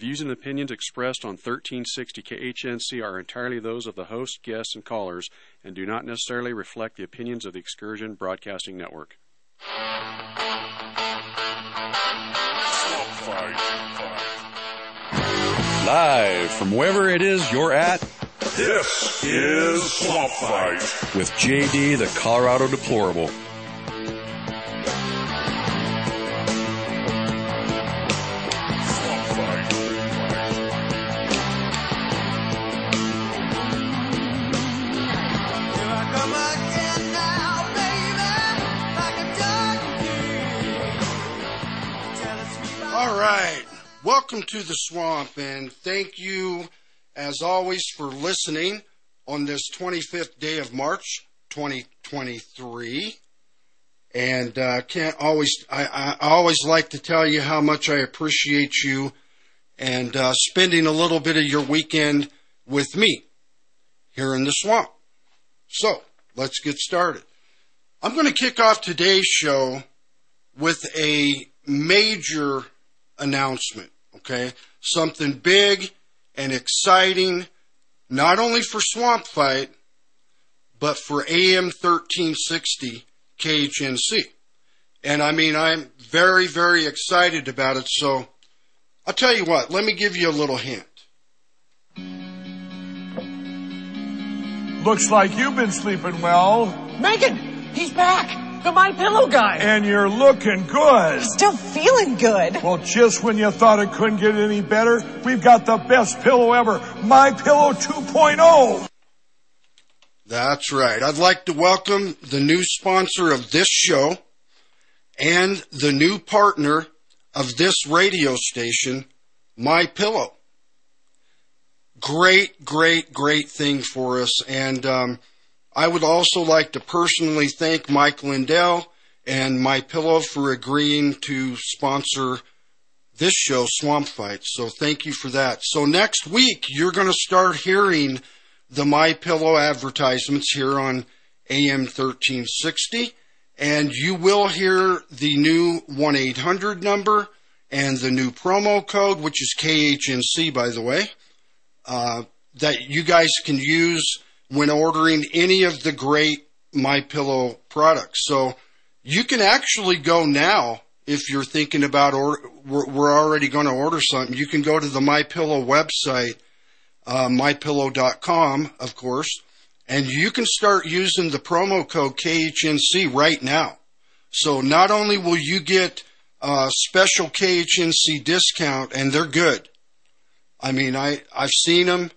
views and opinions expressed on 1360 KHNC are entirely those of the host, guests, and callers and do not necessarily reflect the opinions of the Excursion Broadcasting Network. Live from wherever it is you're at, This is Swamp Fight. with JD the Colorado Deplorable. Welcome to the swamp, and thank you, as always, for listening on this 25th day of March 2023. And uh, can't always, I, I always like to tell you how much I appreciate you and uh, spending a little bit of your weekend with me here in the swamp. So let's get started. I'm going to kick off today's show with a major announcement, okay? Something big and exciting, not only for Swamp Fight, but for AM 1360 KHNC. And I mean, I'm very, very excited about it. So I'll tell you what, let me give you a little hint. Looks like you've been sleeping well, Megan, he's back. The My Pillow guy. and you're looking good. Still feeling good. Well, just when you thought it couldn't get any better, we've got the best pillow ever, My Pillow oh. 2.0. That's right. I'd like to welcome the new sponsor of this show and the new partner of this radio station, My Pillow. Great, great, great thing for us. And um, I would also like to personally thank Mike Lindell and My Pillow for agreeing to sponsor this show, Swamp Fight. So thank you for that. So next week, you're going to start hearing the My Pillow advertisements here on AM 1360, and you will hear the new 1 800 number and the new promo code, which is KHNC, by the way, uh, that you guys can use when ordering any of the great My Pillow products. So you can actually go now if you're thinking about or we're, already going to order something. You can go to the My Pillow website uh, mypillow.com, of course, and you can start using the promo code KHNC right now. So not only will you get a special KHNC discount, and they're good. I mean, I, I've seen them.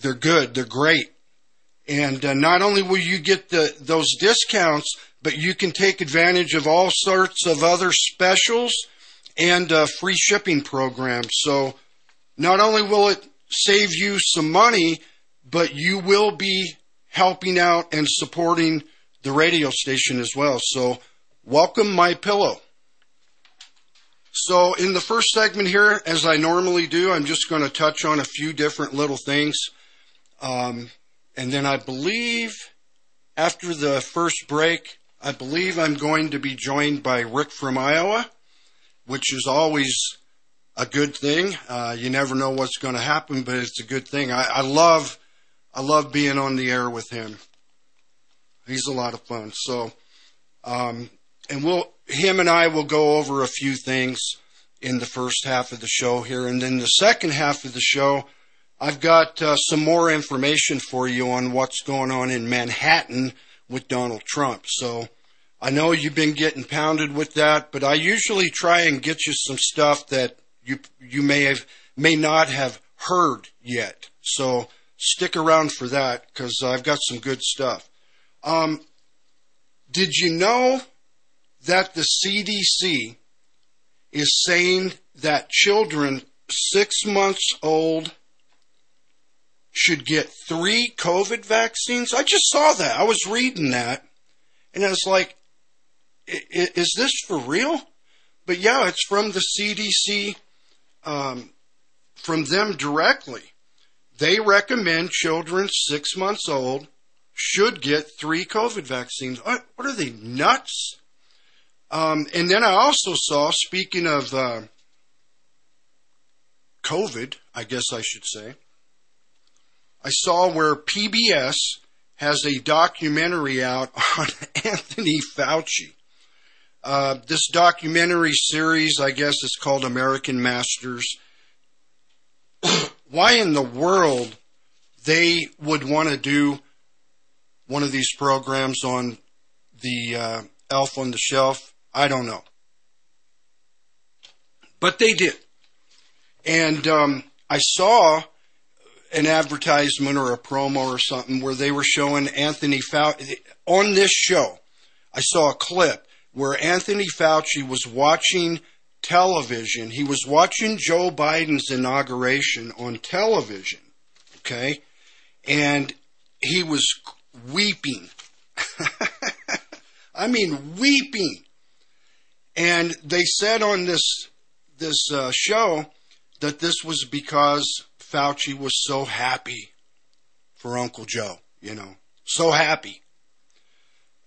They're good. They're great. And uh, not only will you get the, those discounts, but you can take advantage of all sorts of other specials and uh, free shipping programs. So not only will it save you some money, but you will be helping out and supporting the radio station as well. So welcome my pillow. So in the first segment here, as I normally do, I'm just going to touch on a few different little things. Um, and then I believe after the first break, I believe I'm going to be joined by Rick from Iowa, which is always a good thing. Uh, you never know what's going to happen, but it's a good thing. I, I love, I love being on the air with him. He's a lot of fun. So, um, and we'll, him and I will go over a few things in the first half of the show here, and then the second half of the show, I've got uh, some more information for you on what's going on in Manhattan with Donald Trump. So I know you've been getting pounded with that, but I usually try and get you some stuff that you you may have may not have heard yet. So stick around for that because I've got some good stuff. Um, did you know that the CDC is saying that children six months old should get three COVID vaccines? I just saw that. I was reading that, and I was like, "I- i- "Is this for real?" But yeah, it's from the CDC, um, from them directly. They recommend children six months old should get three COVID vaccines. What, what are they nuts? Um, and then I also saw, speaking of uh, COVID, I guess I should say, I saw where PBS has a documentary out on Anthony Fauci. Uh, this documentary series, I guess, is called American Masters. Why in the world they would want to do one of these programs on the uh, Elf on the Shelf, I don't know. But they did. And um, I saw an advertisement or a promo or something where they were showing Anthony Fauci on this show. I saw a clip where Anthony Fauci was watching television. He was watching Joe Biden's inauguration on television. Okay. And he was weeping. I mean, weeping. And they said on this this uh, show that this was because Fauci was so happy for Uncle Joe, you know, so happy.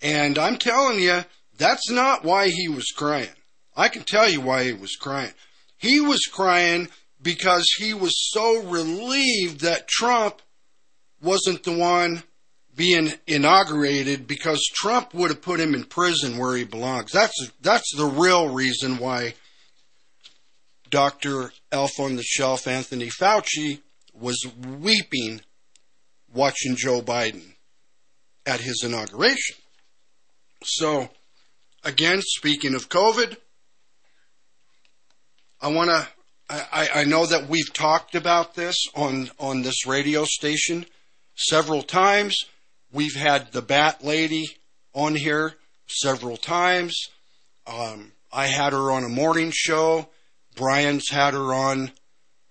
And I'm telling you, that's not why he was crying. I can tell you why he was crying. He was crying because he was so relieved that Trump wasn't the one being inaugurated because Trump would have put him in prison where he belongs. That's that's the real reason why Dr. Elf on the Shelf Anthony Fauci was weeping watching Joe Biden at his inauguration. So, again, speaking of COVID, I want to. I, I know that we've talked about this on on this radio station several times. We've had the Bat Lady on here several times. Um, I had her on a morning show. Brian's had her on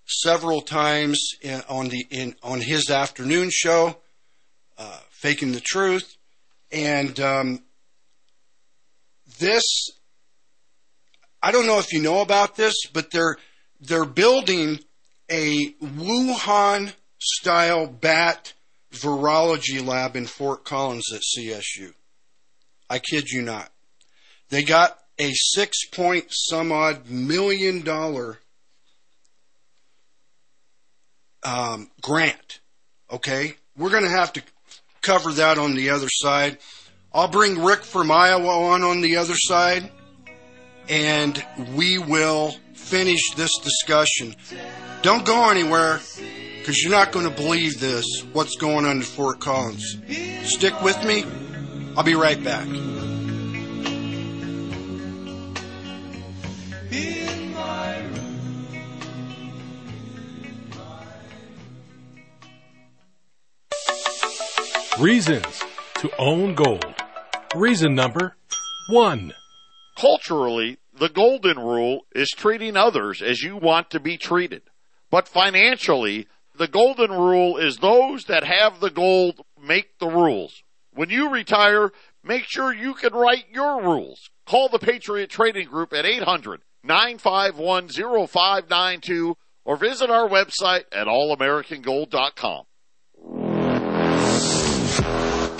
several times in, on the in on his afternoon show, uh, faking the truth, and um, this. I don't know if you know about this, but they're they're building a Wuhan style bat virology lab in Fort Collins at CSU. I kid you not. They got a six point some odd million dollar um, grant. Okay? We're going to have to cover that on the other side. I'll bring Rick from Iowa on on the other side, and we will finish this discussion. Don't go anywhere because you're not going to believe this, what's going on in Fort Collins. Stick with me. I'll be right back. Reasons to own gold. Reason number one. Culturally, the golden rule is treating others as you want to be treated. But financially, the golden rule is those that have the gold make the rules. When you retire, make sure you can write your rules. Call the Patriot Trading Group at 800 951 0592 or visit our website at allamericangold.com.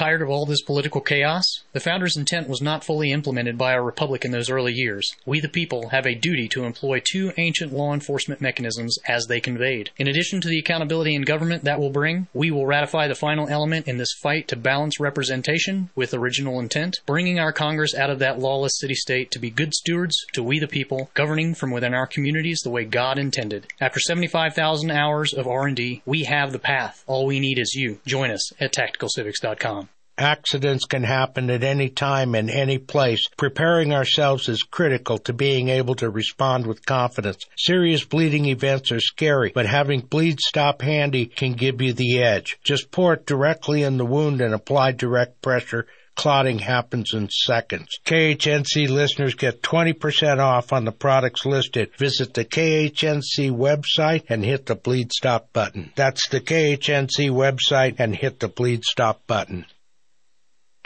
Tired of all this political chaos? The founder's intent was not fully implemented by our republic in those early years. We the people have a duty to employ two ancient law enforcement mechanisms as they conveyed. In addition to the accountability in government that will bring, we will ratify the final element in this fight to balance representation with original intent, bringing our Congress out of that lawless city state to be good stewards to we the people, governing from within our communities the way God intended. After 75,000 hours of R&D, we have the path. All we need is you. Join us at tacticalcivics.com. Accidents can happen at any time and any place. Preparing ourselves is critical to being able to respond with confidence. Serious bleeding events are scary, but having Bleed Stop handy can give you the edge. Just pour it directly in the wound and apply direct pressure clotting happens in seconds. KHNC listeners get 20% off on the products listed. Visit the KHNC website and hit the bleed stop button. That's the KHNC website and hit the bleed stop button.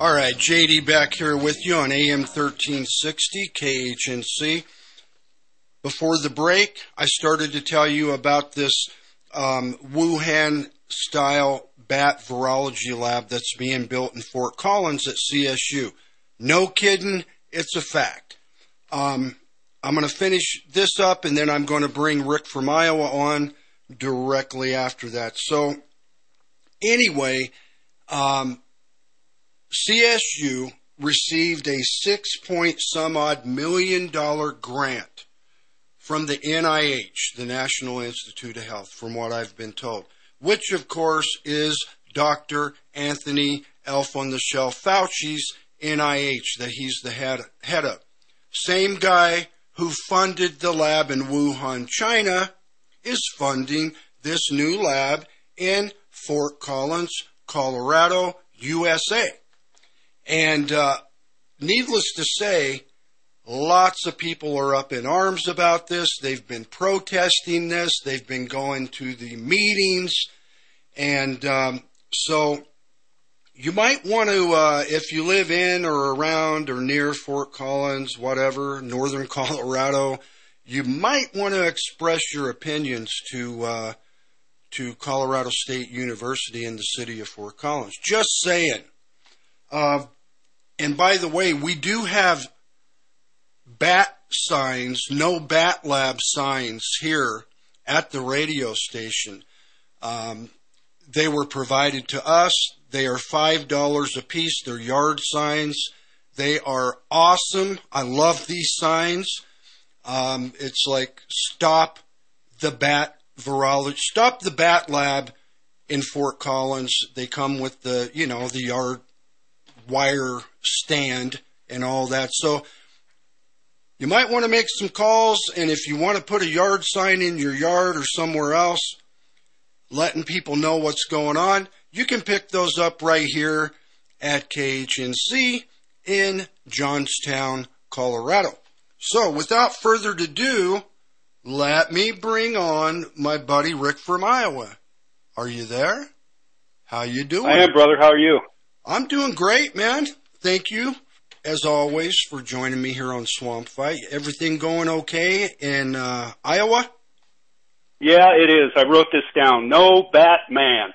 All right, JD back here with you on AM 1360 KHNC. Before the break, I started to tell you about this um, Wuhan style bat virology lab that's being built in Fort Collins at CSU. No kidding, it's a fact. Um, I'm going to finish this up and then I'm going to bring Rick from Iowa on directly after that. So, anyway, um, CSU received a six point some odd million dollar grant from the NIH, the National Institute of Health, from what I've been told, which of course is Dr. Anthony Elf on the Shelf Fauci's NIH that he's the head, head of. Same guy who funded the lab in Wuhan, China, is funding this new lab in Fort Collins, Colorado, USA. And uh, needless to say, lots of people are up in arms about this. They've been protesting this. They've been going to the meetings. And um, so you might want to, uh, if you live in or around or near Fort Collins, whatever, northern Colorado, you might want to express your opinions to uh, to Colorado State University in the city of Fort Collins. Just saying. Uh, and by the way, we do have bat signs, no bat lab signs here at the radio station. Um, they were provided to us. They are five dollars a piece. They're yard signs. They are awesome. I love these signs. Um, it's like stop the bat virology, stop the bat lab in Fort Collins. They come with the you know the yard wire stand and all that. So you might want to make some calls, and if you want to put a yard sign in your yard or somewhere else, letting people know what's going on, you can pick those up right here at KHNC in Johnstown, Colorado. So, without further ado, let me bring on my buddy Rick from Iowa. Are you there? How you doing? I am, brother. How are you? I'm doing great, man. Thank you, as always, for joining me here on Swamp Fight. Everything going okay in uh, Iowa? Yeah, it is. I wrote this down. No Batman.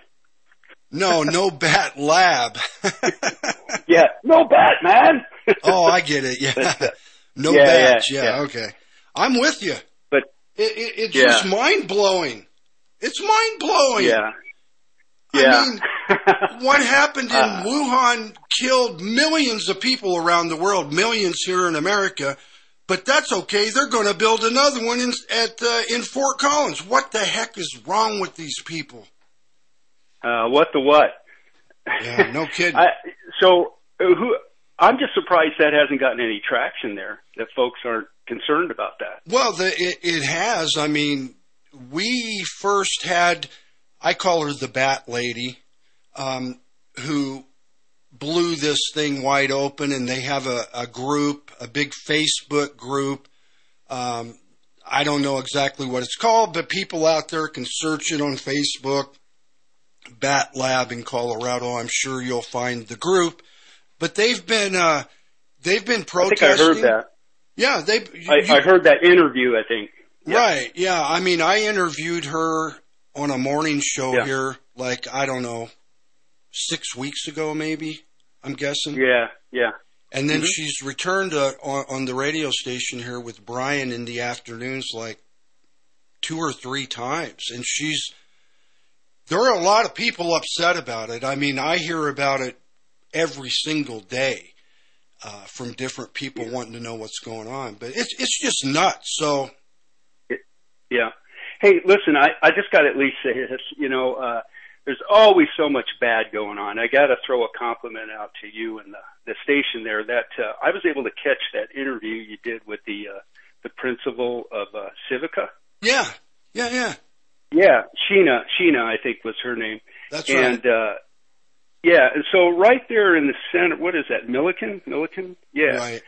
No, no Bat Lab. yeah, no Batman. oh, I get it. Yeah, no Yeah, bats. yeah, Yeah, okay. I'm with you. But It, it, it's Yeah. just mind blowing. It's mind blowing. yeah, yeah. I mean, what happened in Uh, Wuhan killed millions of people around the world, millions here in America. But that's okay. They're going to build another one in at uh, in Fort Collins. What the heck is wrong with these people? uh, what the what? Yeah, no kidding. I, so uh, who? I'm just surprised that hasn't gotten any traction there. That folks aren't concerned about that. Well, the, it, it has. I mean, we first had, I call her the Bat Lady, um, who blew this thing wide open, and they have a, a group, a big Facebook group. Um, I don't know exactly what it's called, but people out there can search it on Facebook. Bat Lab in Colorado. I'm sure you'll find the group, but they've been uh, they've been I think protesting. I heard that. Yeah, they. I, I heard that interview. I think. Right. Yeah. I mean, I interviewed her on a morning show Yeah. here, like, I don't know, six weeks ago, maybe, I'm guessing. Yeah, yeah. And then Mhm. she's returned uh, on, on the radio station here with Brian in the afternoons, like two or three times. And she's, there are a lot of people upset about it. I mean, I hear about it every single day. uh, from different people wanting to know what's going on. But it's it's just nuts. So Yeah. Hey, listen, I, I just got to at least say this. You know, uh, there's always so much bad going on. I got to throw a compliment out to you and the, the station there that uh, I was able to catch that interview you did with the uh, the principal of uh, Civica. yeah, yeah, yeah. Yeah, Sheena, Sheena, I think was her name. That's and, uh, yeah, and so right there in the center, what is that, Milliken? Milliken? Yeah. Right.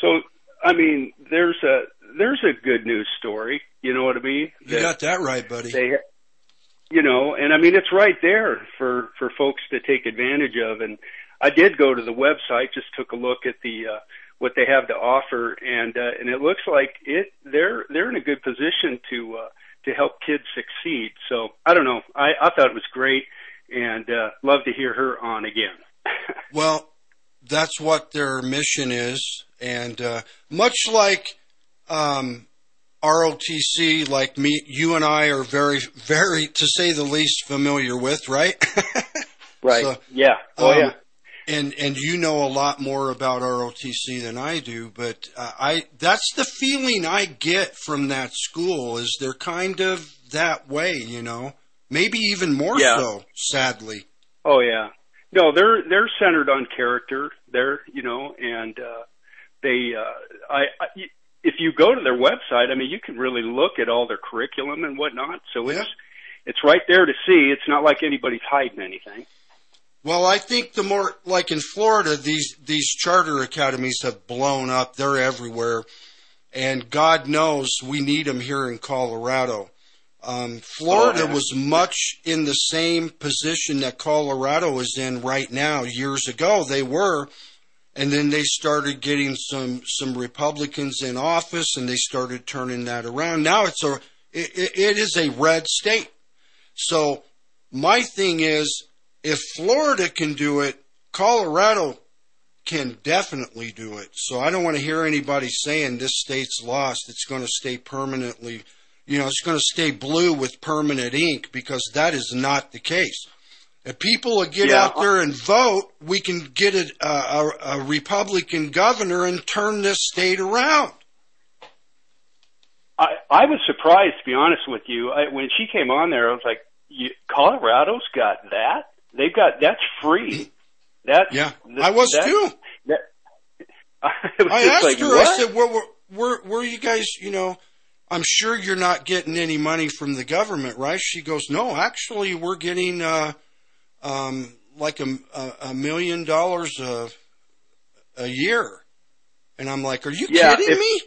So, I mean, there's a, there's a good news story. You know what I mean? You got that right, buddy. They, you know, and I mean, it's right there for, for folks to take advantage of. And I did go to the website, just took a look at the, uh, what they have to offer and, uh, and it looks like it, they're, they're in a good position to, uh, to help kids succeed. So I don't know. I, I thought it was great and, uh, love to hear her on again. Well, that's what their mission is, and uh, much like um, ROTC, like me, you and I are very, very, to say the least, familiar with, right? right. So, yeah. Oh um, yeah. And and you know a lot more about ROTC than I do, but uh, I that's the feeling I get from that school is they're kind of that way, you know, maybe even more Yeah. so, sadly. Oh yeah. No, they're they're centered on character. They're you know, and uh, they uh, I, I if you go to their website, I mean, you can really look at all their curriculum and whatnot. So it's it's right there to see. It's not like anybody's hiding anything. Well, I think the more like in Florida, these these charter academies have blown up. They're everywhere, and God knows we need them here in Colorado. Um, Florida Oh, yeah. was much in the same position that Colorado is in right now. Years ago, they were, and then they started getting some some Republicans in office, and they started turning that around. Now it's a it, it- is a red state. So my thing is, if Florida can do it, Colorado can definitely do it. So I don't want to hear anybody saying this state's lost. It's going to stay permanently, you know, it's going to stay blue with permanent ink because that is not the case. If people will get Yeah. out there and vote, we can get a, a, a Republican governor and turn this state around. I I was surprised to be honest with you. I, when she came on there, I was like, you, Colorado's got that. They've got that's free. That Yeah, I was that- too. That, I, was I asked like, her. what? I said, "Where, where, where, where are you guys? You know, I'm sure you're not getting any money from the government, right?" She goes, "No, actually, we're getting uh, um, like a, a, a million dollars a a year." And I'm like, "Are you Yeah, kidding if- me?"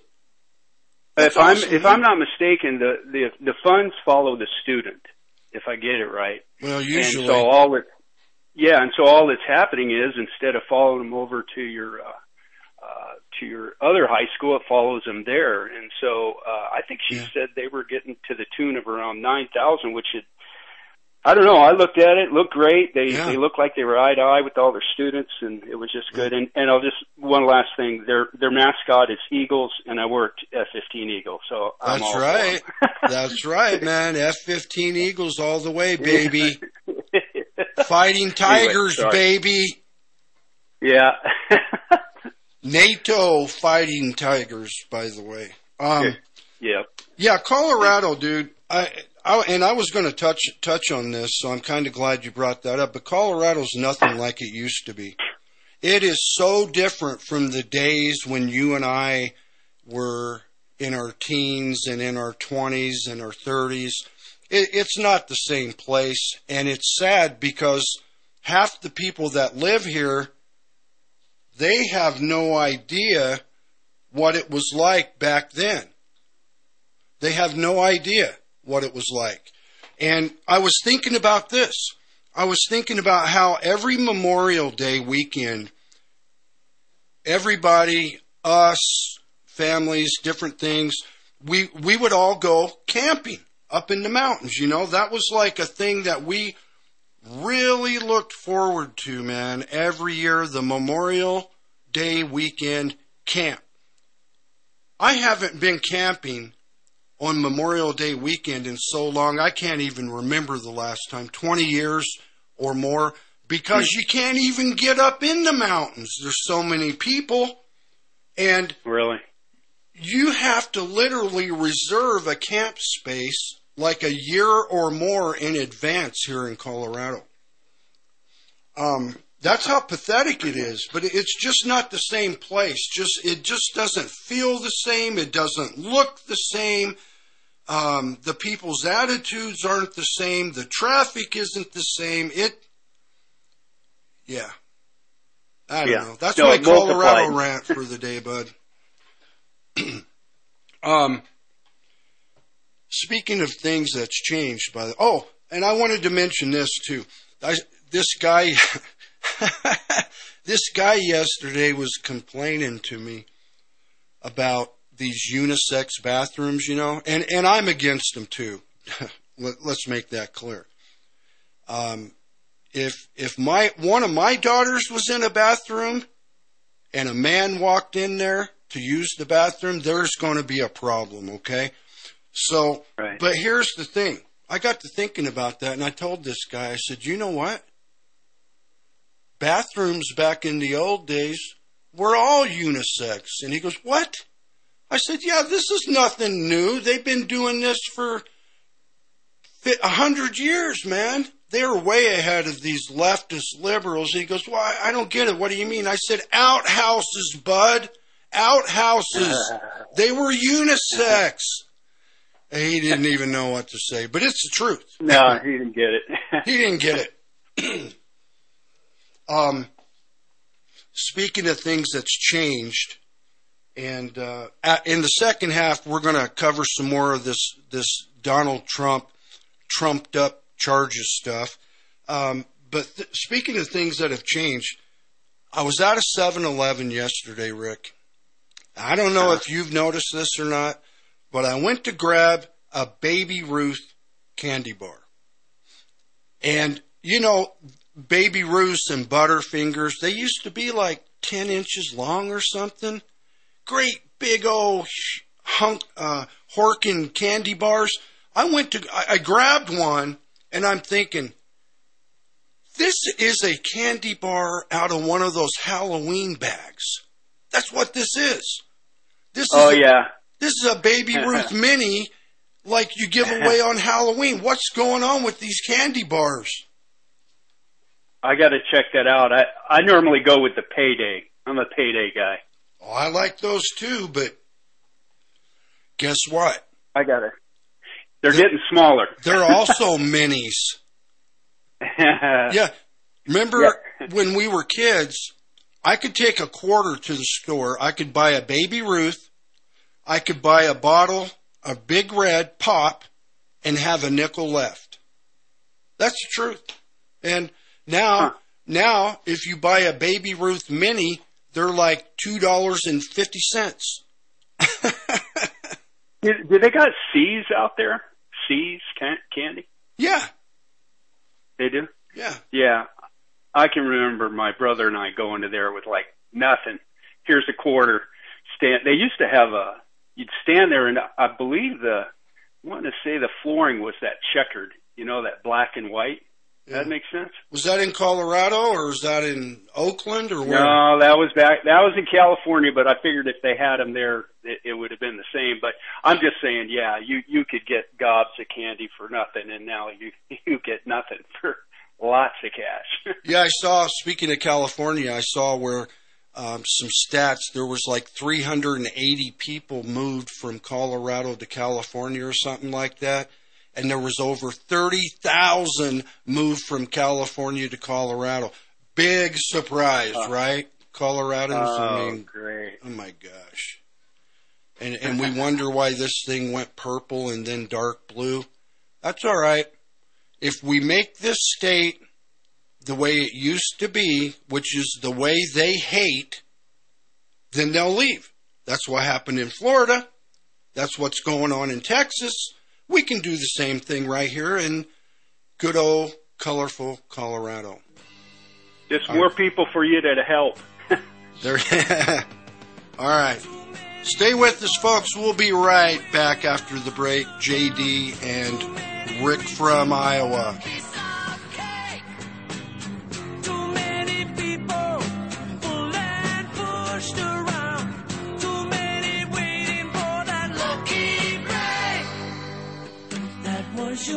if I'm if. I'm not mistaken, the the the funds follow the student. If I get it right. Well, And usually, so all it, yeah, and so all that's happening is instead of following them over to your uh, uh, to your other high school, it follows them there. And so uh, I think she Yeah. said they were getting to the tune of around nine thousand, which it. I don't know. I looked at it; looked great. They Yeah. they looked like they were eye to eye with all their students, and it was just good. And and I'll just one last thing: their their mascot is Eagles, and I worked F-15 Eagle, so I'm that's right. that's right, man. F-15 Eagles all the way, baby. Fighting Tigers, sorry. baby. yeah. NATO Fighting Tigers, by the way. Um, yeah. Yeah, Colorado, dude. I, I and I was going to touch touch on this, so I'm kind of glad you brought that up. But Colorado's nothing like it used to be. It is so different from the days when you and I were in our teens and in our 20s and our 30s. It, it's not the same place, and it's sad because half the people that live here they have no idea what it was like back then. They have no idea what it was like. And I was thinking about this. I was thinking about how every Memorial Day weekend, everybody, us, families, different things, we, we would all go camping up in the mountains. You know, that was like a thing that we really looked forward to, man. Every year, the Memorial Day weekend camp. I haven't been camping on Memorial Day weekend in so long, I can't even remember the last time. 20 years or more. because you can't even get up in the mountains. There's so many people. And Really? you have to literally reserve a camp space like a year or more in advance here in Colorado. Um, that's how pathetic it is, but it's just not the same place. Just it just doesn't feel the same. It doesn't look the same. Um, the people's attitudes aren't the same. The traffic isn't the same. It, yeah, I don't Yeah. know. That's No, my Colorado multiplied. rant for the day, bud. um, speaking of things that's changed by the oh, and I wanted to mention this too. I, this guy, this guy yesterday was complaining to me about these unisex bathrooms, you know, and and I'm against them too. Let, let's make that clear. Um, if if my one of my daughters was in a bathroom and a man walked in there to use the bathroom, there's going to be a problem, okay? So, Right. but here's the thing. I got to thinking about that and I told this guy, I said, you know what? Bathrooms back in the old days were all unisex. And he goes, what? I said, yeah, this is nothing new. They've been doing this for a hundred years, man. They're way ahead of these leftist liberals. He goes, well, I I don't get it. What do you mean? I said, outhouses, bud. Outhouses. they were unisex. He didn't even know what to say, but it's the truth. No, he didn't get it. He didn't get it. um, speaking of things that's changed, and uh, in the second half, we're going to cover some more of this this Donald Trump trumped up charges stuff. Um, but th- speaking of things that have changed, I was at a 7-Eleven yesterday, Rick. I don't know if you've noticed this or not, but I went to grab a Baby Ruth candy bar. And, you know, Baby Ruths and Butterfingers, they used to be like 10 inches long or something. Great big old hunk, uh, Horkin candy bars. I went to, I, I grabbed one and I'm thinking, this is a candy bar out of one of those Halloween bags. That's what this is. This is oh a- yeah. this is a Baby Ruth mini like you give away on Halloween. What's going on with these candy bars? I got to check that out. I I normally go with the payday. I'm a payday guy. Oh, I like those too, but guess what? I got it. They're getting smaller. They're also minis. Yeah. Remember when we were kids, I could take a quarter to the store. I could buy a Baby Ruth. I could buy a bottle of Big Red Pop and have a nickel left. That's the truth. And now, now, if you buy a Baby Ruth mini, they're like $2.50. Do, do they got See's out there? See's can- candy? Yeah. They do. Yeah. Yeah, I can remember my brother and I going to there with like nothing. Here's a quarter. Stand. They used to have a. You'd stand there, and I believe the. I want to say the flooring was that checkered. You know that black and white. That makes sense. Was that in Colorado or was that in Oakland or where? No, that was back. That was in California, but I figured if they had them there, it, it would have been the same. But I'm just saying, yeah, you you could get gobs of candy for nothing, and now you you get nothing for lots of cash. Yeah, I saw. Speaking of California, I saw where um, some stats. There was like 380 people moved from Colorado to California or something like that, and there was over 30,000 moved from California to Colorado. Big surprise, uh, right? Coloradans. I Oh, mean, great. Oh my gosh. And and we wonder why this thing went purple and then dark blue. That's all right. If we make this state the way it used to be, which is the way they hate, then they'll leave. That's what happened in Florida. That's what's going on in Texas. We can do the same thing right here in good old colorful Colorado. Just more people for you to help. There. All right. Stay with us, folks. We'll be right back after the break. JD and Rick from Iowa. The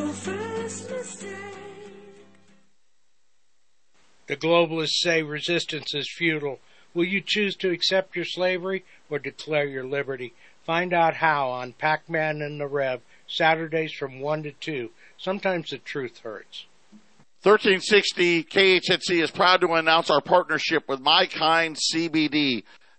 globalists say resistance is futile. Will you choose to accept your slavery or declare your liberty? Find out how on Pac Man and the Rev, Saturdays from 1 to 2. Sometimes the truth hurts. 1360 KHNC is proud to announce our partnership with My Kind CBD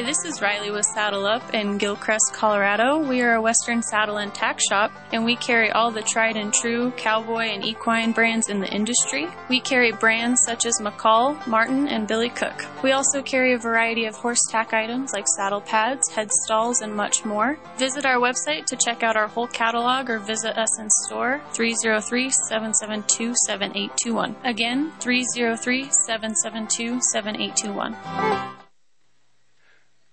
Hi, this is Riley with Saddle Up in Gilcrest, Colorado. We are a Western saddle and tack shop, and we carry all the tried and true cowboy and equine brands in the industry. We carry brands such as McCall, Martin, and Billy Cook. We also carry a variety of horse tack items like saddle pads, head stalls, and much more. Visit our website to check out our whole catalog or visit us in store 303 772 7821. Again, 303 772 7821.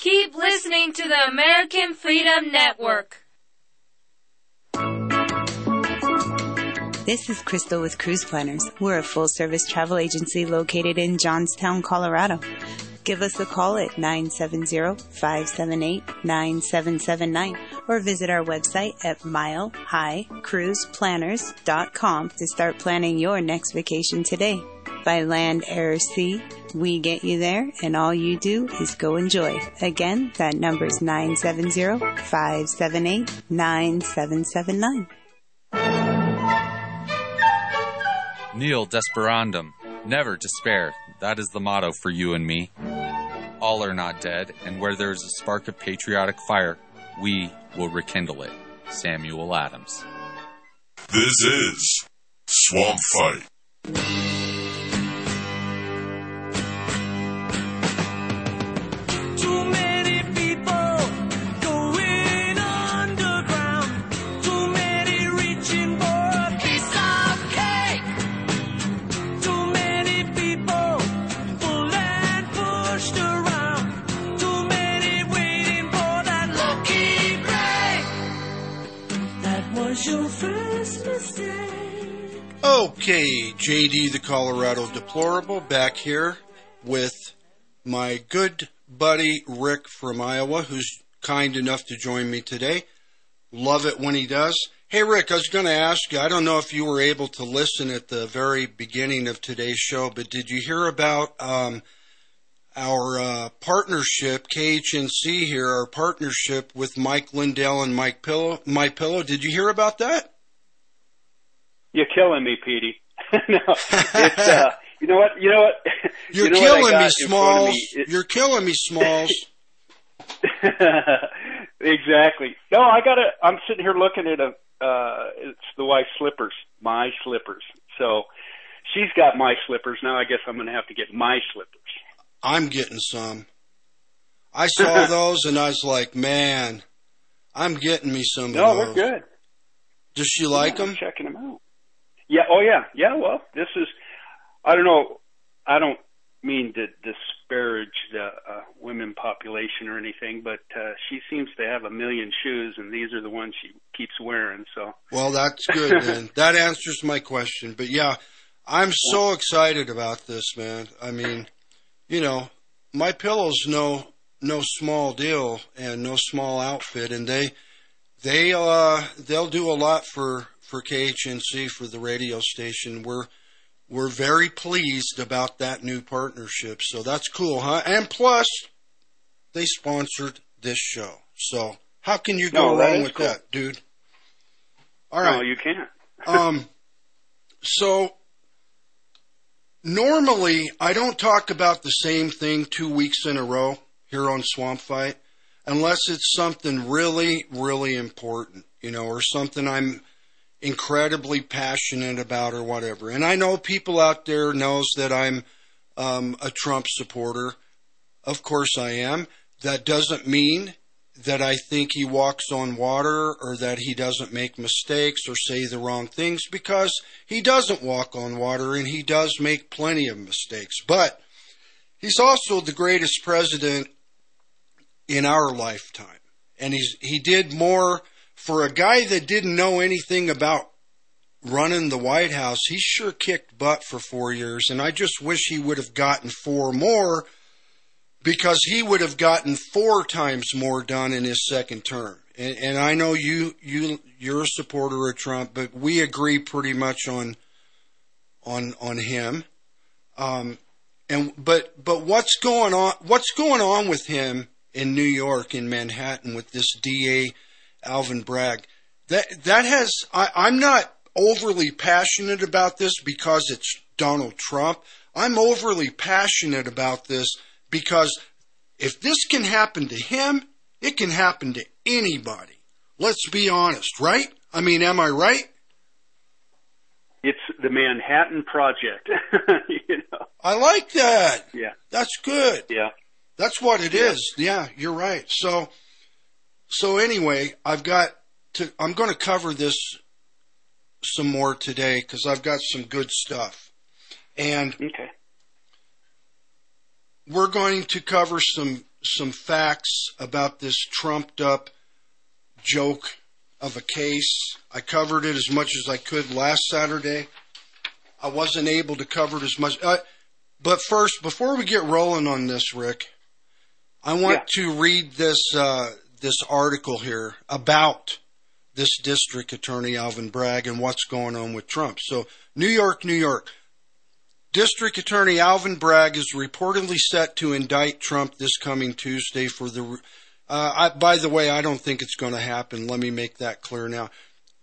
Keep listening to the American Freedom Network. This is Crystal with Cruise Planners. We're a full service travel agency located in Johnstown, Colorado. Give us a call at 970-578-9779 or visit our website at milehighcruiseplanners.com to start planning your next vacation today. By land, air, or sea, we get you there and all you do is go enjoy. Again, that number is 970-578-9779. Nil desperandum. Never despair. That is the motto for you and me. All are not dead, and where there is a spark of patriotic fire, we will rekindle it. Samuel Adams. This is Swamp Fight. Okay, JD the Colorado Deplorable back here with my good buddy Rick from Iowa, who's kind enough to join me today. Love it when he does. Hey, Rick, I was going to ask you, I don't know if you were able to listen at the very beginning of today's show, but did you hear about um, our uh, partnership, KHNC here, our partnership with Mike Lindell and Mike Pillow, My Pillow? Did you hear about that? You're killing me, Petey. no, it's uh, you know what? You know what? You're you know killing got me, in front of Smalls. me? It- You're killing me, Smalls. exactly. No, I got to I'm sitting here looking at a. Uh, it's the wife's slippers, my slippers. So she's got my slippers. Now I guess I'm going to have to get my slippers. I'm getting some. I saw those and I was like, man, I'm getting me some No, they're good. Does she like Yeah, I'm them? checking them. Yeah. Oh, yeah. Yeah. Well, this is. I don't know. I don't mean to disparage the uh, women population or anything, but uh, she seems to have a million shoes, and these are the ones she keeps wearing. So. Well, that's good then. that answers my question. But yeah, I'm so excited about this, man. I mean, you know, my pillow's no no small deal and no small outfit, and they they uh they'll do a lot for for KHNC for the radio station. We're we're very pleased about that new partnership. So that's cool, huh? And plus, they sponsored this show. So how can you go No, wrong with cool. that, dude? All right. No, you can't. um, so normally I don't talk about the same thing two weeks in a row here on Swamp Fight unless it's something really, really important, you know, or something I'm incredibly passionate about or whatever. And I know people out there knows that I'm um, a Trump supporter. Of course I am. That doesn't mean that I think he walks on water or that he doesn't make mistakes or say the wrong things because he doesn't walk on water and he does make plenty of mistakes. But he's also the greatest president in our lifetime. And he's he did more for a guy that didn't know anything about running the White House. He sure kicked butt for 4 years and I just wish he would have gotten 4 more because he would have gotten four times more done in his second term. And, and I know you you you're a supporter of Trump, but we agree pretty much on on on him. Um, and but but what's going on? What's going on with him in New York in Manhattan with this DA Alvin Bragg? That that has I, I'm not overly passionate about this because it's Donald Trump. I'm overly passionate about this because if this can happen to him, it can happen to anybody. Let's be honest, right? I mean, am I right? It's the Manhattan Project. you know. I like that. Yeah. That's good. Yeah. That's what it is. Yeah, you're right. So, so anyway, I've got to. I'm going to cover this some more today because I've got some good stuff, and okay. we're going to cover some some facts about this trumped up joke of a case. I covered it as much as I could last Saturday. I wasn't able to cover it as much. Uh, but first, before we get rolling on this, Rick, I want to read this uh, this article here about this district attorney Alvin Bragg and what's going on with Trump. So, New York, New York. District Attorney Alvin Bragg is reportedly set to indict Trump this coming Tuesday for the. Uh, I, by the way, I don't think it's going to happen. Let me make that clear now.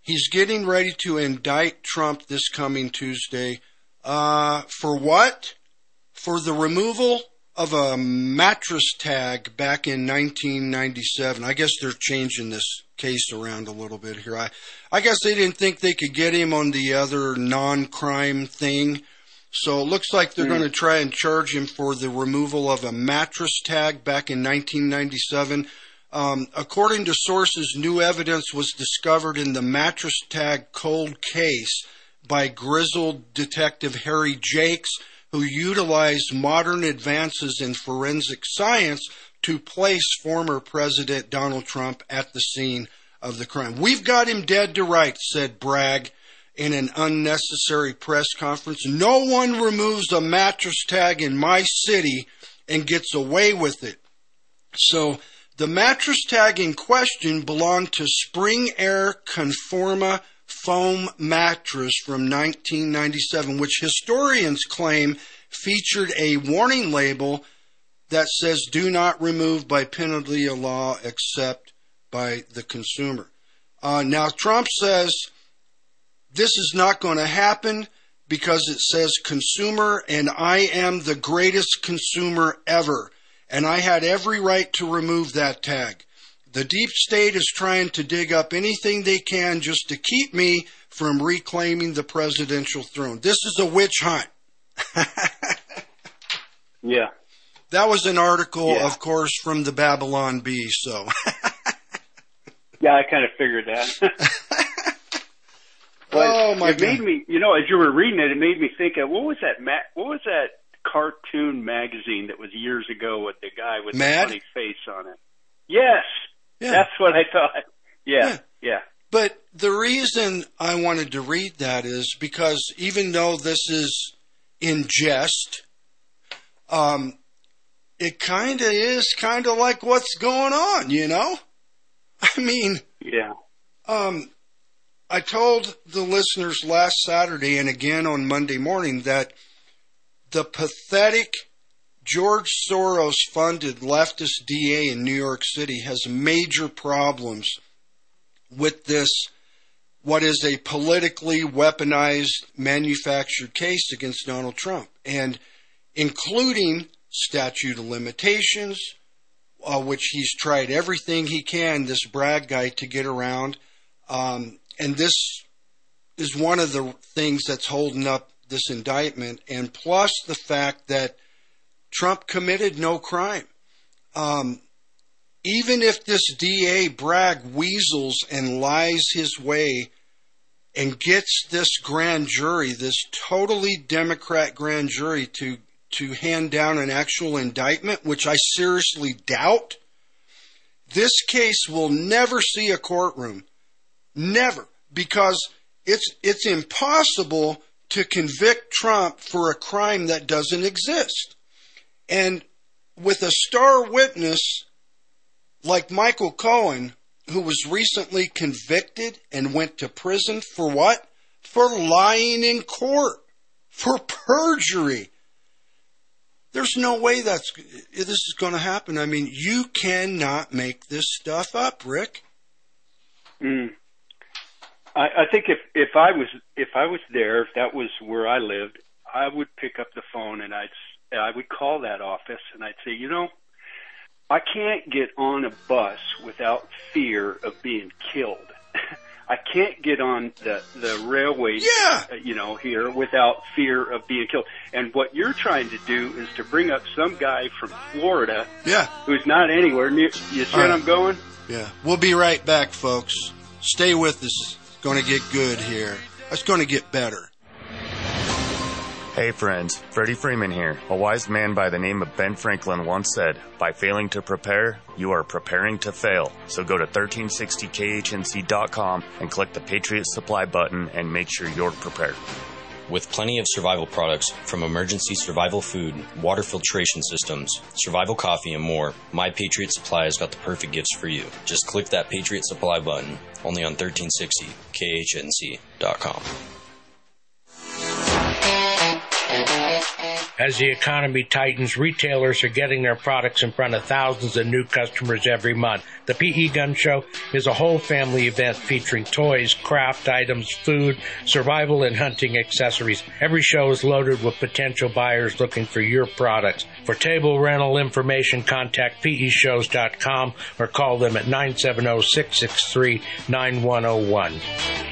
He's getting ready to indict Trump this coming Tuesday. Uh, for what? For the removal of a mattress tag back in 1997. I guess they're changing this case around a little bit here. I, I guess they didn't think they could get him on the other non-crime thing. So it looks like they're Hmm. going to try and charge him for the removal of a mattress tag back in 1997. Um, according to sources, new evidence was discovered in the mattress tag cold case by grizzled detective Harry Jakes, who utilized modern advances in forensic science to place former President Donald Trump at the scene of the crime. We've got him dead to rights, said Bragg in an unnecessary press conference. No one removes a mattress tag in my city and gets away with it. So the mattress tag in question belonged to Spring Air Conforma foam mattress from 1997, which historians claim featured a warning label that says do not remove by penalty of law except by the consumer. Uh, now, Trump says this is not going to happen because it says consumer and I am the greatest consumer ever. And I had every right to remove that tag. The deep state is trying to dig up anything they can just to keep me from reclaiming the presidential throne. This is a witch hunt. Yeah. That was an article, Yeah. of course, from the Babylon Bee. So, Yeah, I kind of figured that. Oh, my it made God. me, you know, as you were reading it, it made me think of what was that? Ma- what was that cartoon magazine that was years ago with the guy with Mad? the funny face on it? Yes, Yeah. that's what I thought. Yeah, yeah, But the reason I wanted to read that is because even though this is in jest, um, it kind of is kind of like what's going on, you know? I mean, yeah. Um, I told the listeners last Saturday and again on Monday morning that the pathetic George Soros funded leftist DA in New York City has major problems with this, what is a politically weaponized manufactured case against Donald Trump, and including statute of limitations, uh, which he's tried everything he can, this Bragg guy, to get around. Um, and this is one of the things that's holding up this indictment, and plus the fact that Trump committed no crime. Um, even if this DA Bragg weasels and lies his way and gets this grand jury, this totally Democrat grand jury, to to hand down an actual indictment, which I seriously doubt, this case will never see a courtroom. Never. Because it's it's impossible to convict Trump for a crime that doesn't exist. And with a star witness like Michael Cohen, who was recently convicted and went to prison for what? For lying in court, for perjury. There's no way that's this is going to happen. I mean, you cannot make this stuff up, Rick. Mm. I, I think if if I was if I was there, if that was where I lived, I would pick up the phone and I'd I would call that office and I'd say, you know, I can't get on a bus without fear of being killed. I can't get on the the railway, yeah. uh, you know, here without fear of being killed. And what you're trying to do is to bring up some guy from Florida, yeah, who's not anywhere near. You see right. I'm going? Yeah. We'll be right back, folks. Stay with us. It's going to get good here. It's going to get better. Hey friends, Freddie Freeman here. A wise man by the name of Ben Franklin once said, by failing to prepare, you are preparing to fail. So go to 1360khnc.com and click the Patriot Supply button and make sure you're prepared. With plenty of survival products from emergency survival food, water filtration systems, survival coffee, and more, My Patriot Supply has got the perfect gifts for you. Just click that Patriot Supply button only on 1360khnc.com. As the economy tightens, retailers are getting their products in front of thousands of new customers every month. The PE Gun Show is a whole family event featuring toys, craft items, food, survival, and hunting accessories. Every show is loaded with potential buyers looking for your products. For table rental information, contact peshows.com or call them at 970-663-9101.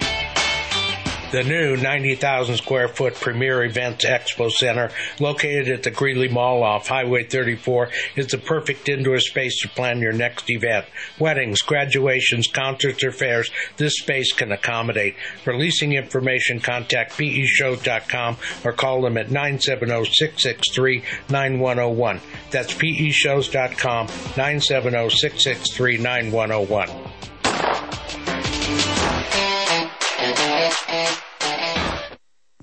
The new 90,000 square foot Premier Events Expo Center, located at the Greeley Mall off Highway 34, is the perfect indoor space to plan your next event. Weddings, graduations, concerts, or fairs, this space can accommodate. For leasing information, contact peshows.com or call them at 970-663-9101. That's peshows.com, 970-663-9101.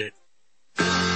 it.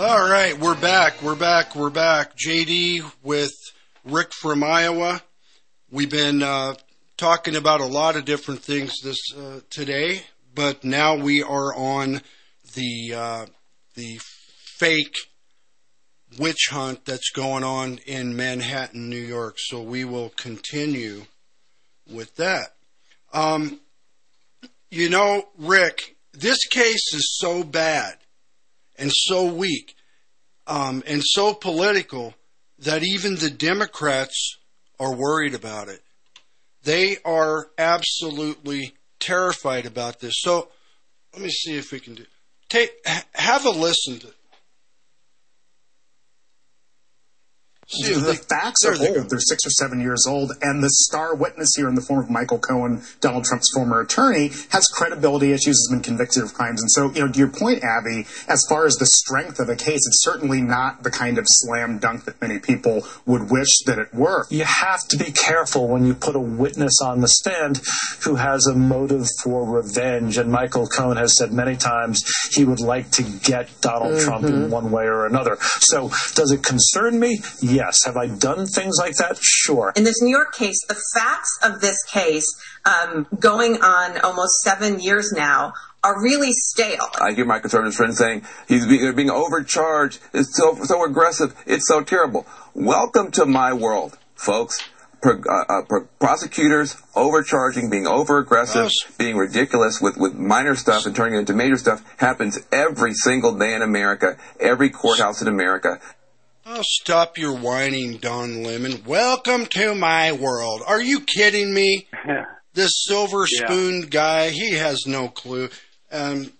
All right, we're back. We're back. We're back. JD with Rick from Iowa. We've been uh, talking about a lot of different things this uh, today, but now we are on the uh, the fake witch hunt that's going on in Manhattan, New York. So we will continue with that. Um, you know, Rick, this case is so bad and so weak um, and so political that even the Democrats are worried about it. They are absolutely terrified about this. So let me see if we can do. Take have a listen to. See, the facts are old. They're six or seven years old, and the star witness here in the form of Michael Cohen, Donald Trump's former attorney, has credibility issues, has been convicted of crimes. And so, you know, to your point, Abby, as far as the strength of a case, it's certainly not the kind of slam dunk that many people would wish that it were. You have to be careful when you put a witness on the stand who has a motive for revenge. And Michael Cohen has said many times he would like to get Donald Trump in mm-hmm. one way or another. So, does it concern me? Yes. Have I done things like that? Sure. In this New York case, the facts of this case, um, going on almost seven years now, are really stale. I hear my conservative friends saying he's being, they're being overcharged. It's so so aggressive. It's so terrible. Welcome to my world, folks. Pro, uh, uh, pro- prosecutors overcharging, being over overaggressive, being ridiculous with, with minor stuff and turning it into major stuff happens every single day in America, every courthouse in America. Oh, stop your whining, Don Lemon. Welcome to my world. Are you kidding me? This silver Yeah. spoon guy, he has no clue. Um,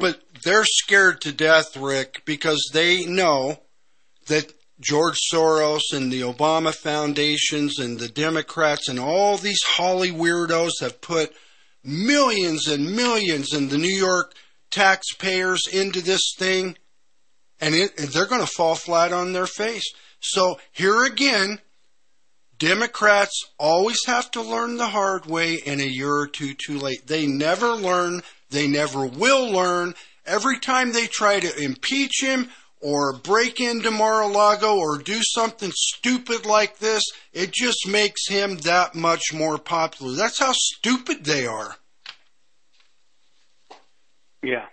But they're scared to death, Rick, because they know that George Soros and the Obama foundations and the Democrats and all these Holly weirdos have put millions and millions in the New York taxpayers into this thing, and, it, they're going to fall flat on their face. So here again, Democrats always have to learn the hard way and a year or two too late. They never learn. They never will learn. Every time they try to impeach him or break into Mar-a-Lago or do something stupid like this, it just makes him that much more popular. That's how stupid they are. Yeah.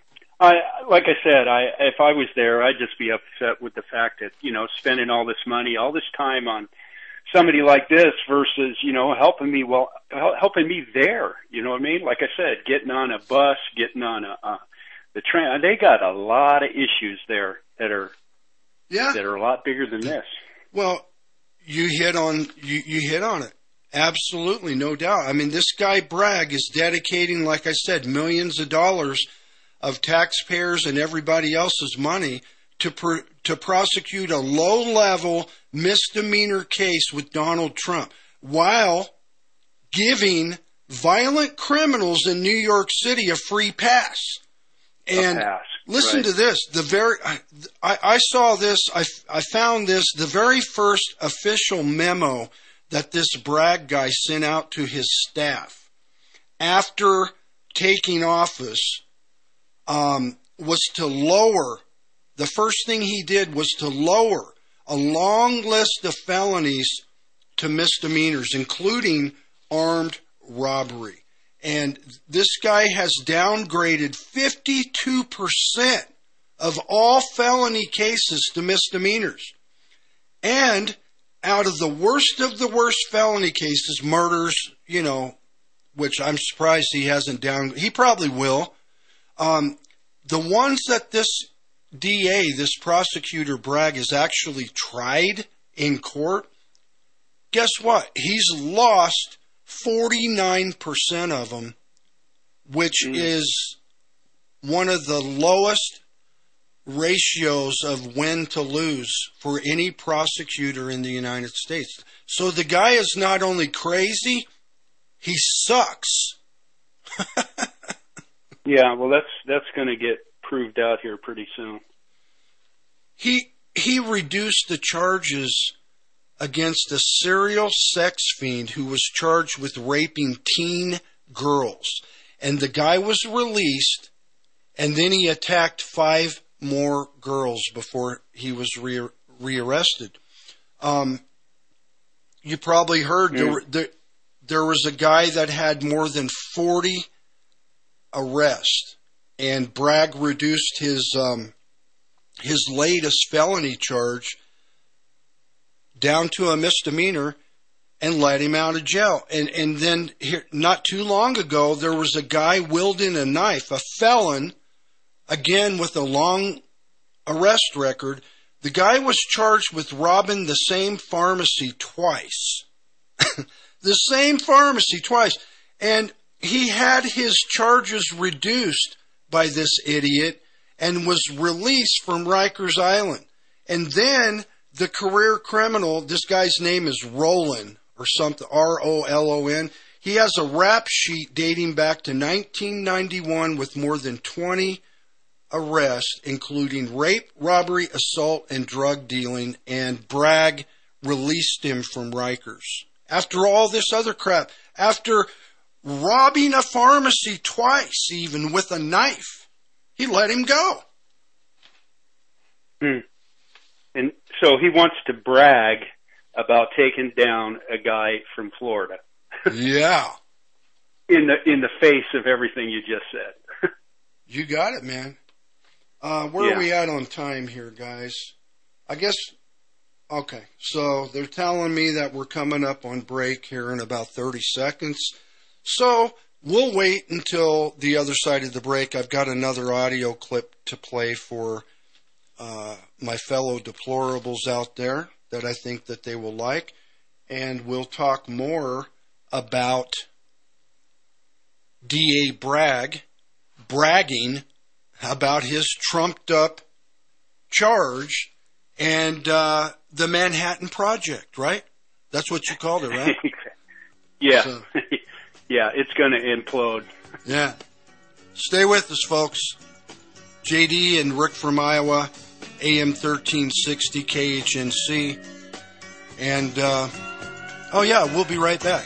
I like I said, I if I was there, I'd just be upset with the fact that, you know, spending all this money, all this time on somebody like this versus, you know, helping me well helping me there, you know what I mean? Like I said, getting on a bus, getting on a uh, the train. They got a lot of issues there that are Yeah. that are a lot bigger than this. Well, you hit on you, you hit on it. Absolutely, no doubt. I mean, this guy Bragg is dedicating, like I said, millions of dollars of taxpayers and everybody else's money to pr- to prosecute a low-level misdemeanor case with Donald Trump, while giving violent criminals in New York City a free pass. And pass, listen right. to this. The very I, I, I saw this. I, I found this. The very first official memo that this Bragg guy sent out to his staff after taking office um, was to lower. The first thing he did was to lower a long list of felonies to misdemeanors, including armed robbery. And this guy has downgraded 52% of all felony cases to misdemeanors. And out of the worst of the worst felony cases, murders, you know, which I'm surprised he hasn't down, he probably will. Um, the ones that this DA, this prosecutor Bragg, has actually tried in court, guess what? He's lost 49% of them, which is one of the lowest ratios of when to lose for any prosecutor in the United States. So the guy is not only crazy, he sucks. Yeah, well that's that's going to get proved out here pretty soon. He he reduced the charges against a serial sex fiend who was charged with raping teen girls. And the guy was released and then he attacked five more girls before he was re- rearrested. Um, you probably heard there, there, there was a guy that had more than 40 arrests, and Bragg reduced his um, his latest felony charge down to a misdemeanor, and let him out of jail. And and then here, not too long ago, there was a guy wielding a knife, a felon, again with a long arrest record. The guy was charged with robbing the same pharmacy twice. the same pharmacy twice. And he had his charges reduced by this idiot and was released from Rikers Island. And then the career criminal, this guy's name is Roland or something, R O L O N. He has a rap sheet dating back to 1991 with more than 20 arrests, including rape, robbery, assault, and drug dealing, and Bragg released him from Rikers. After all this other crap, after robbing a pharmacy twice, even with a knife, he let him go. Hmm. And so he wants to brag about taking down a guy from Florida. yeah. In the in the face of everything you just said. you got it, man. Uh, where Yeah. are we at on time here, guys? I guess. Okay, so they're telling me that we're coming up on break here in about 30 seconds. So we'll wait until the other side of the break. I've got another audio clip to play for uh, my fellow deplorables out there that I think that they will like, and we'll talk more about D.A. Bragg bragging about his trumped up charge and uh, the Manhattan Project, right? That's what you called it, right? yeah. So- yeah, it's going to implode. Yeah. Stay with us, folks. JD and Rick from Iowa, AM 1360 KHNC. And, uh, oh, yeah, we'll be right back.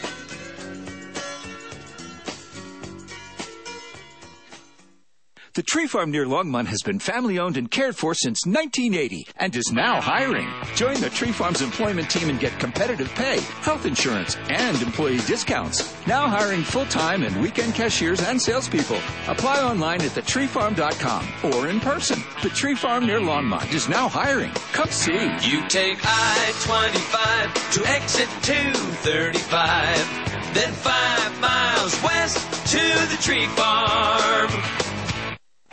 The tree farm near Longmont has been family owned and cared for since 1980 and is now hiring. Join the tree farm's employment team and get competitive pay, health insurance, and employee discounts. Now hiring full time and weekend cashiers and salespeople. Apply online at thetreefarm.com or in person. The tree farm near Longmont is now hiring. Come see. You take I 25 to exit 235, then five miles west to the tree farm.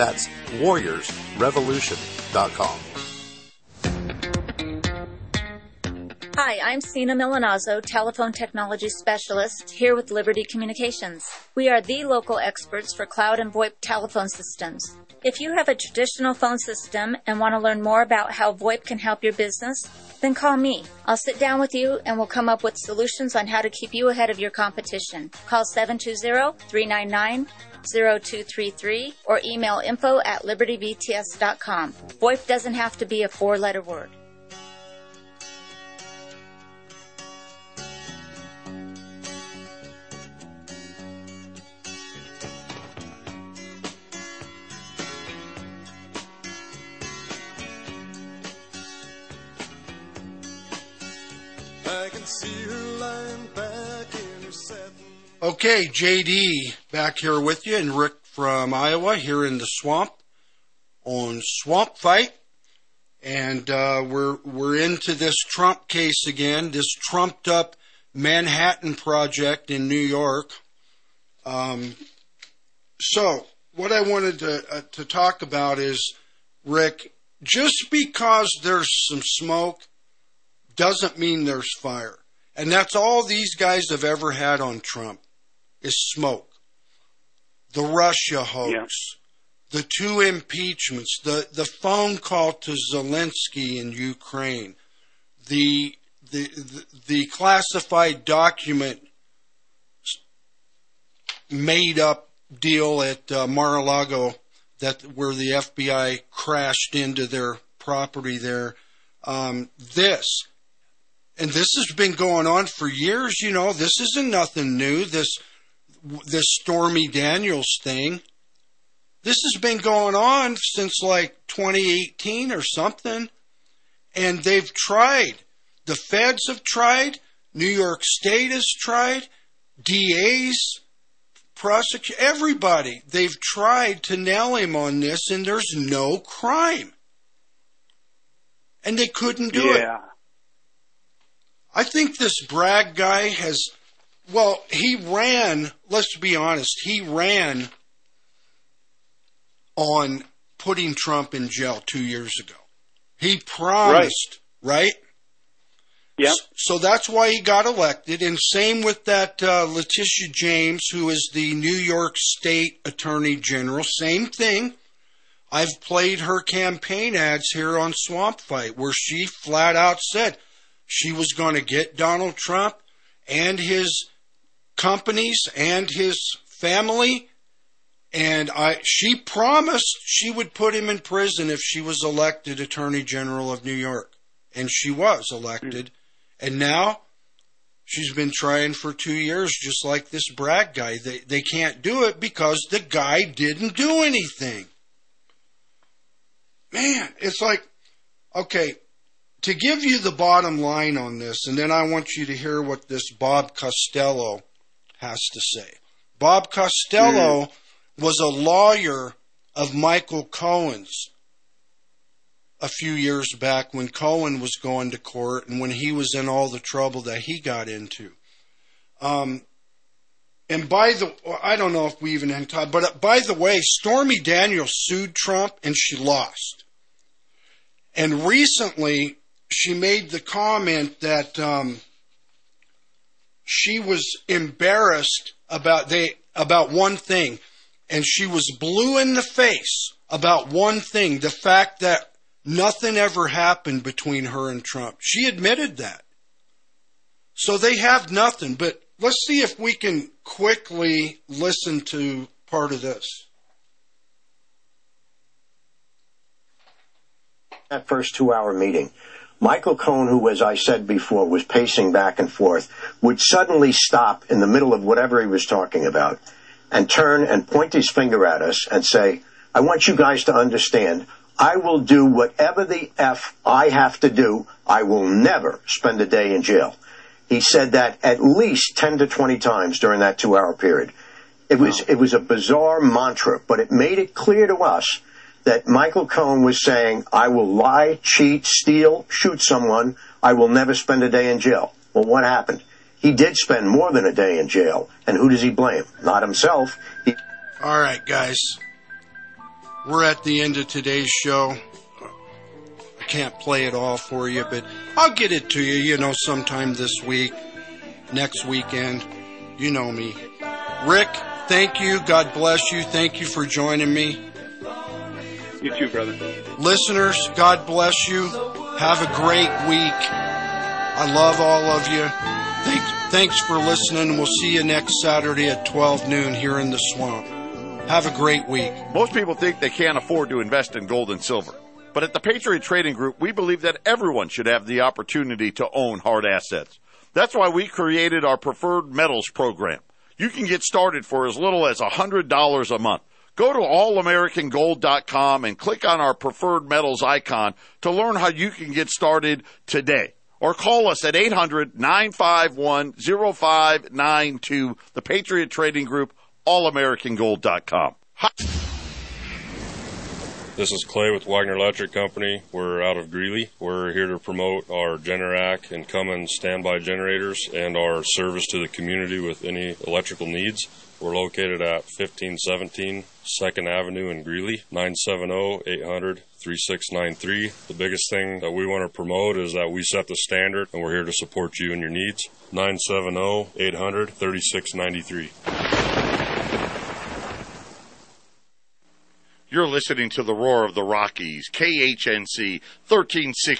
That's warriorsrevolution.com. Hi, I'm Sina Milanazzo, telephone technology specialist here with Liberty Communications. We are the local experts for cloud and VoIP telephone systems. If you have a traditional phone system and want to learn more about how VoIP can help your business, then call me. I'll sit down with you and we'll come up with solutions on how to keep you ahead of your competition. Call 720-399-0233 or email info at libertybts.com. VoIP doesn't have to be a four-letter word. Okay, JD back here with you, and Rick from Iowa here in the swamp on Swamp Fight, and uh, we're we're into this Trump case again, this trumped up Manhattan Project in New York. Um, so, what I wanted to uh, to talk about is, Rick, just because there's some smoke doesn't mean there's fire. And that's all these guys have ever had on Trump is smoke. the Russia hoax, the two impeachments, the, the phone call to Zelensky in Ukraine, the, the, the, the classified document made up deal at uh, Mar-a-Lago that where the FBI crashed into their property there. Um, this and this has been going on for years. You know, this isn't nothing new. This this Stormy Daniels thing. This has been going on since like 2018 or something, and they've tried. The feds have tried. New York State has tried. DAs, prosecute everybody. They've tried to nail him on this, and there's no crime, and they couldn't do yeah. it. I think this Bragg guy has, well, he ran, let's be honest, he ran on putting Trump in jail two years ago. He promised, right? right? Yeah. So that's why he got elected. And same with that uh, Letitia James, who is the New York State Attorney General. Same thing. I've played her campaign ads here on Swamp Fight where she flat out said, she was going to get Donald Trump and his companies and his family. And I, she promised she would put him in prison if she was elected Attorney General of New York. And she was elected. And now she's been trying for two years, just like this Bragg guy. They, they can't do it because the guy didn't do anything. Man, it's like, okay, to give you the bottom line on this, and then I want you to hear what this Bob Costello has to say. Bob Costello mm. was a lawyer of Michael Cohen's a few years back when Cohen was going to court and when he was in all the trouble that he got into. Um, and by the, I don't know if we even had time, but by the way, Stormy Daniels sued Trump and she lost. And recently, she made the comment that um, she was embarrassed about they about one thing, and she was blue in the face about one thing: the fact that nothing ever happened between her and Trump. She admitted that. So they have nothing. But let's see if we can quickly listen to part of this. That first two hour meeting Michael Cohen, who, as I said before, was pacing back and forth, would suddenly stop in the middle of whatever he was talking about and turn and point his finger at us and say, I want you guys to understand, I will do whatever the F I have to do. I will never spend a day in jail. He said that at least 10 to 20 times during that two hour period. It was, it was a bizarre mantra, but it made it clear to us that Michael Cohen was saying, I will lie, cheat, steal, shoot someone. I will never spend a day in jail. Well, what happened? He did spend more than a day in jail. And who does he blame? Not himself. He- all right, guys. We're at the end of today's show. I can't play it all for you, but I'll get it to you, you know, sometime this week, next weekend. You know me. Rick, thank you. God bless you. Thank you for joining me. You too, brother. Listeners, God bless you. Have a great week. I love all of you. Thank, thanks for listening. We'll see you next Saturday at 12 noon here in the swamp. Have a great week. Most people think they can't afford to invest in gold and silver. But at the Patriot Trading Group, we believe that everyone should have the opportunity to own hard assets. That's why we created our preferred metals program. You can get started for as little as $100 a month. Go to allamericangold.com and click on our preferred metals icon to learn how you can get started today. Or call us at 800-951-0592, the Patriot Trading Group, allamericangold.com. This is Clay with Wagner Electric Company. We're out of Greeley. We're here to promote our Generac and Cummins standby generators and our service to the community with any electrical needs. We're located at 1517 2nd Avenue in Greeley, 970-800-3693. The biggest thing that we want to promote is that we set the standard and we're here to support you and your needs. 970-800-3693. You're listening to the roar of the Rockies, KHNC 1360